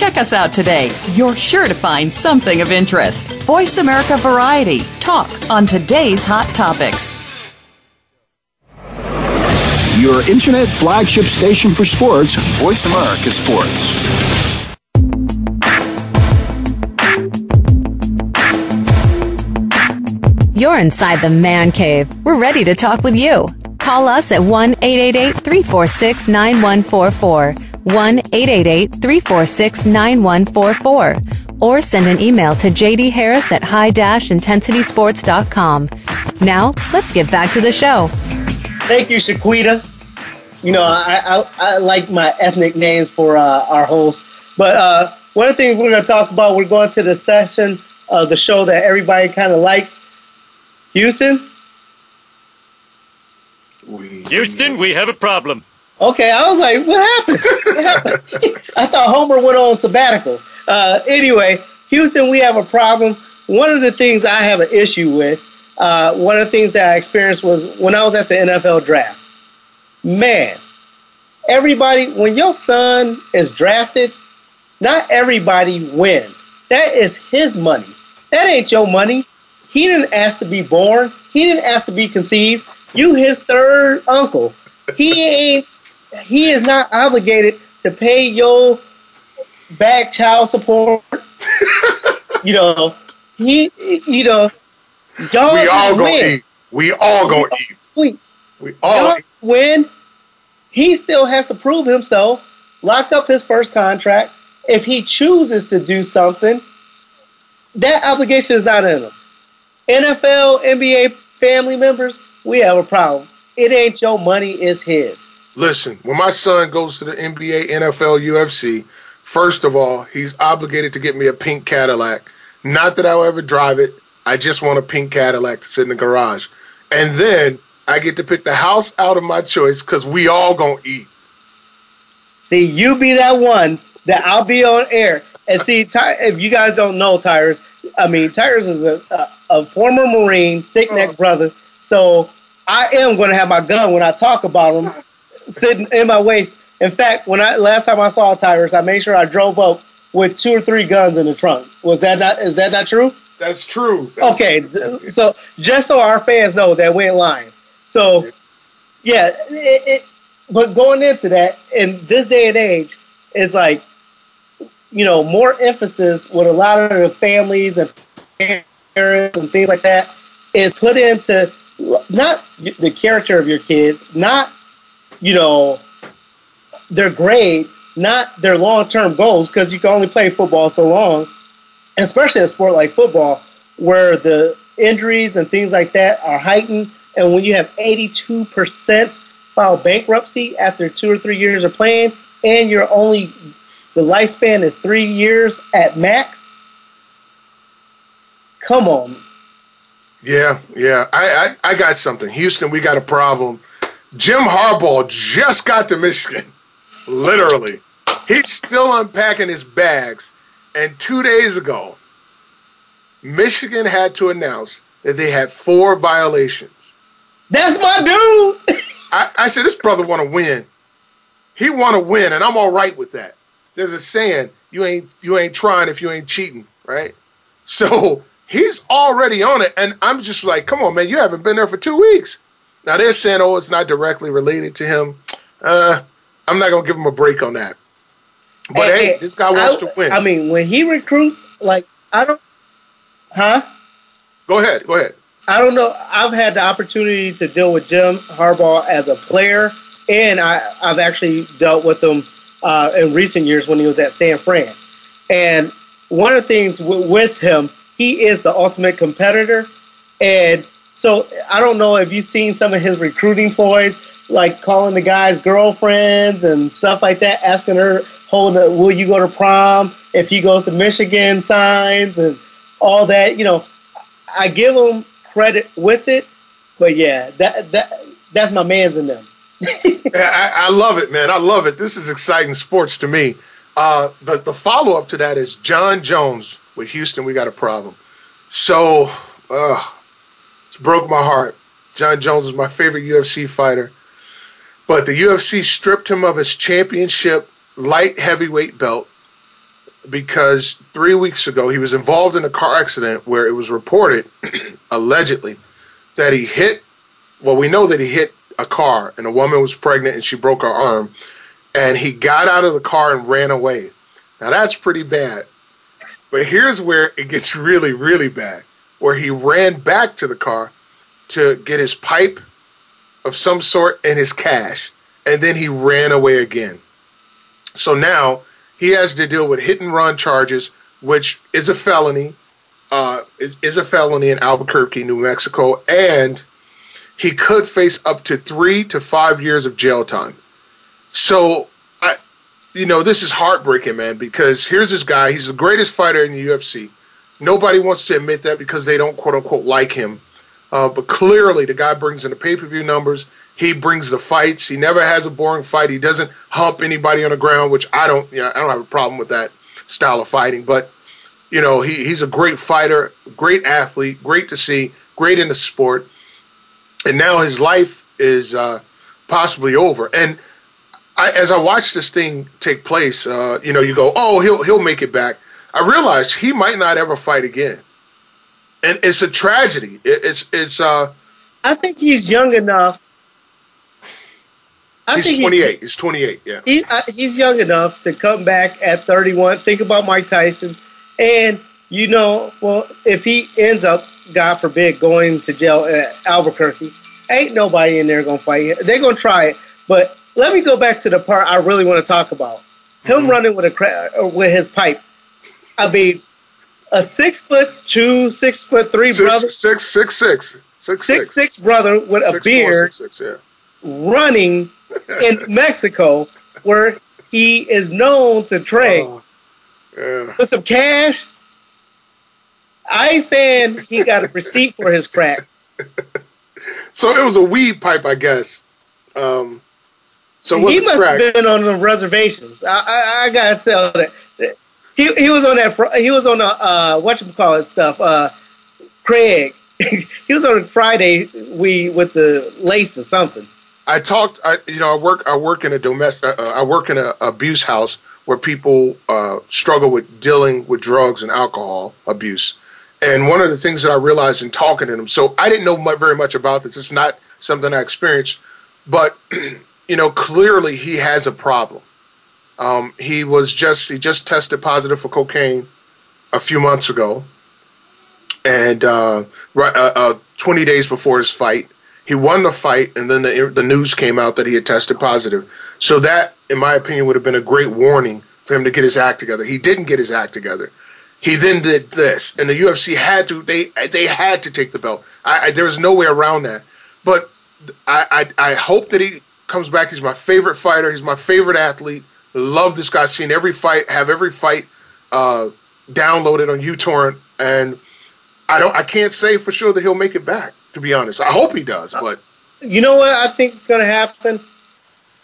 Check us out today. You're sure to find something of interest. Voice America Variety. Talk on today's hot topics. your internet flagship station for sports, Voice America Sports. You're inside the man cave. We're ready to talk with you. Call us at 1 888 346 9144. 1 888 346 9144. Or send an email to JD Harris at high intensitysports.com. Now, let's get back to the show. Thank you, Shaquita. You know, I, I, I like my ethnic names for uh, our hosts. But uh, one of the things we're going to talk about, we're going to the session of the show that everybody kind of likes. Houston? Houston, we have a problem. Okay, I was like, what happened? What happened? I thought Homer went on sabbatical. Uh, anyway, Houston, we have a problem. One of the things I have an issue with, uh, one of the things that I experienced was when I was at the NFL draft. Man, everybody, when your son is drafted, not everybody wins. That is his money. That ain't your money. He didn't ask to be born. He didn't ask to be conceived. You his third uncle. He ain't he is not obligated to pay your back child support. [laughs] you know, he you know y'all we all gonna win. eat. We all gonna eat. Sweet. We all Y'all win. He still has to prove himself, lock up his first contract. If he chooses to do something, that obligation is not in him. NFL, NBA family members, we have a problem. It ain't your money, it's his. Listen, when my son goes to the NBA, NFL, UFC, first of all, he's obligated to get me a pink Cadillac. Not that I'll ever drive it. I just want a pink Cadillac to sit in the garage. And then I get to pick the house out of my choice because we all gonna eat. See, you be that one that I'll be on air. And see, Ty- if you guys don't know Tyrus, I mean, Tyrus is a, a, a former Marine, thick neck oh. brother. So I am going to have my gun when I talk about him sitting in my waist. In fact, when I last time I saw Tyrus, I made sure I drove up with two or three guns in the trunk. Was that not? Is that not true? That's true. okay, d- so just so our fans know that we ain't lying. So, yeah, it, it, but going into that in this day and age, it's like you know more emphasis with a lot of the families and parents and things like that is put into not the character of your kids, not you know their grades, not their long term goals, because you can only play football so long, especially a sport like football, where the injuries and things like that are heightened. And when you have 82% file bankruptcy after two or three years of playing, and you're only the lifespan is three years at max. Come on, Yeah, yeah. I, I, I got something. Houston, we got a problem. Jim Harbaugh just got to Michigan. [laughs] Literally. He's still unpacking his bags. And two days ago, Michigan had to announce that they had four violations. That's my dude. [laughs] I, I said, this brother want to win. He want to win, and I'm all right with that. There's a saying, you ain't you ain't trying if you ain't cheating, right? So [laughs] he's already on it, and I'm just like, come on, man, you haven't been there for two weeks. Now they're saying, oh, it's not directly related to him. Uh, I'm not gonna give him a break on that. But Hey, this guy wants I, to win. I mean, when he recruits, like I don't, huh? go ahead, go ahead. I don't know. I've had the opportunity to deal with Jim Harbaugh as a player, and I, I've actually dealt with him uh, in recent years when he was at San Fran. And one of the things w- with him, he is the ultimate competitor. And so I don't know if you've seen some of his recruiting ploys, like calling the guys girlfriends and stuff like that, asking her, "Hold, the, will you go to prom?" If he goes to Michigan, signs and all that. You know, I give him credit with it, but yeah, that that that's my man's in them. [laughs] I, I love it, man. I love it. This is exciting sports to me. Uh, the the follow up to that is Jon Jones with Houston. We got a problem. So, uh, broke my heart. Jon Jones is my favorite UFC fighter, but the UFC stripped him of his championship light heavyweight belt because three weeks ago he was involved in a car accident where it was reported, [clears throat] allegedly, that he hit. Well, we know that he hit a car, and a woman was pregnant and she broke her arm, and he got out of the car and ran away. Now that's pretty bad. But here's where it gets [laughs] really, really bad, where he ran back to the car to get his pipe of some sort and his cash, and then he ran away again. So now he has to deal with hit and run charges, which is a felony. Uh, is a felony in Albuquerque, New Mexico, and he could face up to three to five years of jail time. So, I, you know, this is heartbreaking, man, because here's this guy. He's the greatest fighter in the UFC. Nobody wants to admit that because they don't quote unquote like him. Uh, but clearly, the guy brings in the pay per view numbers. He brings the fights. He never has a boring fight. He doesn't hump anybody on the ground, which I don't. You know, I don't have a problem with that style of fighting. But you know, he, he's a great fighter, great athlete, great to see, great in the sport. And now his life is uh, possibly over. And I, as I watch this thing take place, uh, you know, you go, oh, he'll he'll make it back. I realize he might not ever fight again, and it's a tragedy. It, it's it's. Uh, I think he's young enough. I he's think he- 28. he's 28. Yeah. he, uh, he's young enough to come back at 31. Think about Mike Tyson, and you know, well, if he ends up, God forbid, going to jail at Albuquerque, ain't nobody in there gonna fight him. They're gonna try it, but let me go back to the part I really want to talk about. Him running with a cra- uh, with his pipe. I mean, a six foot two, six foot three Six, brother, six, six, six, six, six six brother with a Six, four, beard six, six, yeah. running [laughs] in Mexico, where he is known to train Oh, Yeah. with some cash. I ain't saying he got a receipt for his crack. [laughs] So it was a weed pipe, I guess. Um, so he must crack. have been on the reservations. I, I, I gotta tell that he he was on that. He was on the uh, what you call it stuff. Uh, Craig. [laughs] he was on Friday. We with the lace or something. I talked. I you know I work. I work in a domestic. Uh, I work in a abuse house where people uh, struggle with dealing with drugs and alcohol abuse. And one of the things that I realized in talking to them, so I didn't know mu very much about this. It's not something I experienced, but [clears throat] you know clearly he has a problem. Um, he was just he just tested positive for cocaine a few months ago, and uh, right, uh, uh, 20 days before his fight, he won the fight, and then the the news came out that he had tested positive. So that, in my opinion, would have been a great warning for him to get his act together. He didn't get his act together. He then did this, and the UFC had to they they had to take the belt. I, I, there was no way around that. But I, I I hope that he comes back. He's my favorite fighter. He's my favorite athlete. Love this guy. Seen every fight. Have every fight uh, downloaded on uTorrent, and I don't. I can't say for sure that he'll make it back. To be honest, I hope he does. But You know what I think is going to happen?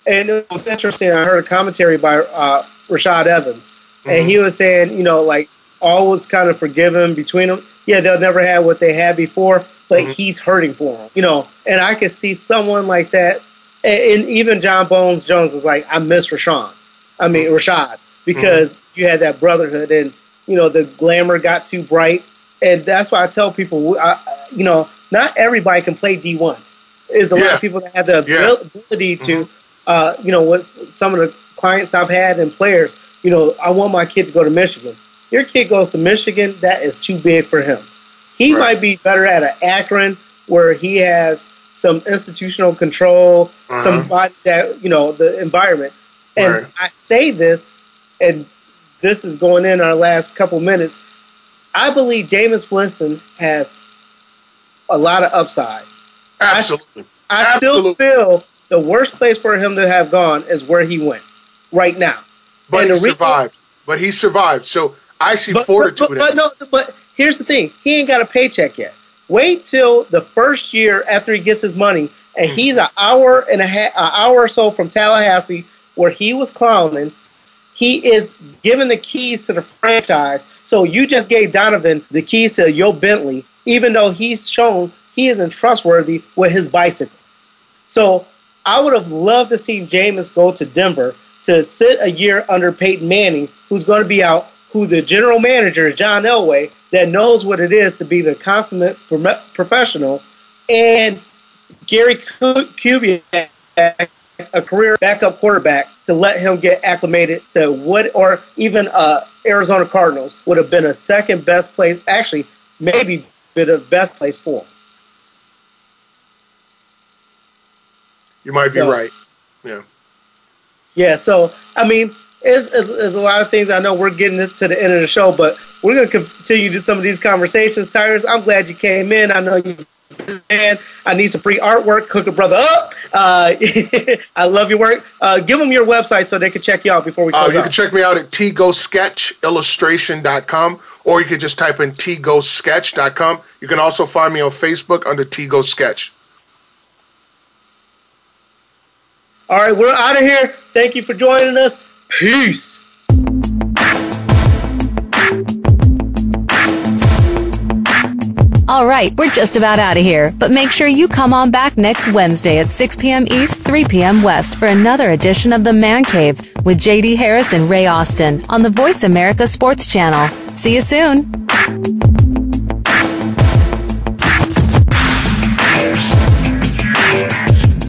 And it was interesting. I heard a commentary by uh, Rashad Evans, and he was saying, you know, like all was kind of forgiven between them. Yeah, they'll never have what they had before, but he's hurting for them, you know. And I could see someone like that, and, and even Jon Bones Jones is like, I miss Rashawn. I mean Rashad because you had that brotherhood, and you know the glamour got too bright, and that's why I tell people, I, you know, not everybody can play D one. Is a lot of people that have the abil- ability to, uh, you know, what some of the clients I've had and players, you know, I want my kid to go to Michigan. Your kid goes to Michigan, that is too big for him. He might be better at an Akron where he has some institutional control, Uh-huh. somebody that you know the environment. And Right. I say this, and this is going in our last couple minutes. I believe Jameis Winston has a lot of upside. Absolutely. I, I Absolutely. still feel the worst place for him to have gone is where he went right now. but And he reason- survived. But he survived. So I see but, fortitude. But, but, in but no, but here's the thing: he ain't got a paycheck yet. Wait till the first year after he gets his money, and Mm-hmm. he's an hour and a half, an hour or so from Tallahassee, where he was clowning. He is given the keys to the franchise. So you just gave Donovan the keys to your Bentley, even though he's shown he isn't trustworthy with his bicycle. So I would have loved to see Jameis go to Denver to sit a year under Peyton Manning, who's going to be out, who the general manager John Elway, that knows what it is to be the consummate professional, and Gary Kubiak, a career backup quarterback, to let him get acclimated to what, or even uh, Arizona Cardinals would have been a second best place. Actually, maybe been the best place for him. You might So- be right. Yeah. Yeah, so I mean, it's, it's, it's a lot of things. I know we're getting to the end of the show, but we're going to continue to some of these conversations. Tyrus, I'm glad you came in. I know you. Man, I need some free artwork. Hook a brother up. Uh, [laughs] I love your work. Uh, give them your website so they can check you out before we Uh, you out. can check me out at tgosketchillustration.com or you can just type in tgosketch.com. You can also find me on Facebook under Tgo Sketch. All right, we're out of here. Thank you for joining us. Peace. All right, we're just about out of here, but make sure you come on back next Wednesday at 6 p.m. East, 3 p.m. West for another edition of The Man Cave with JD Harris and Ray Austin on the Voice America Sports Channel. See you soon.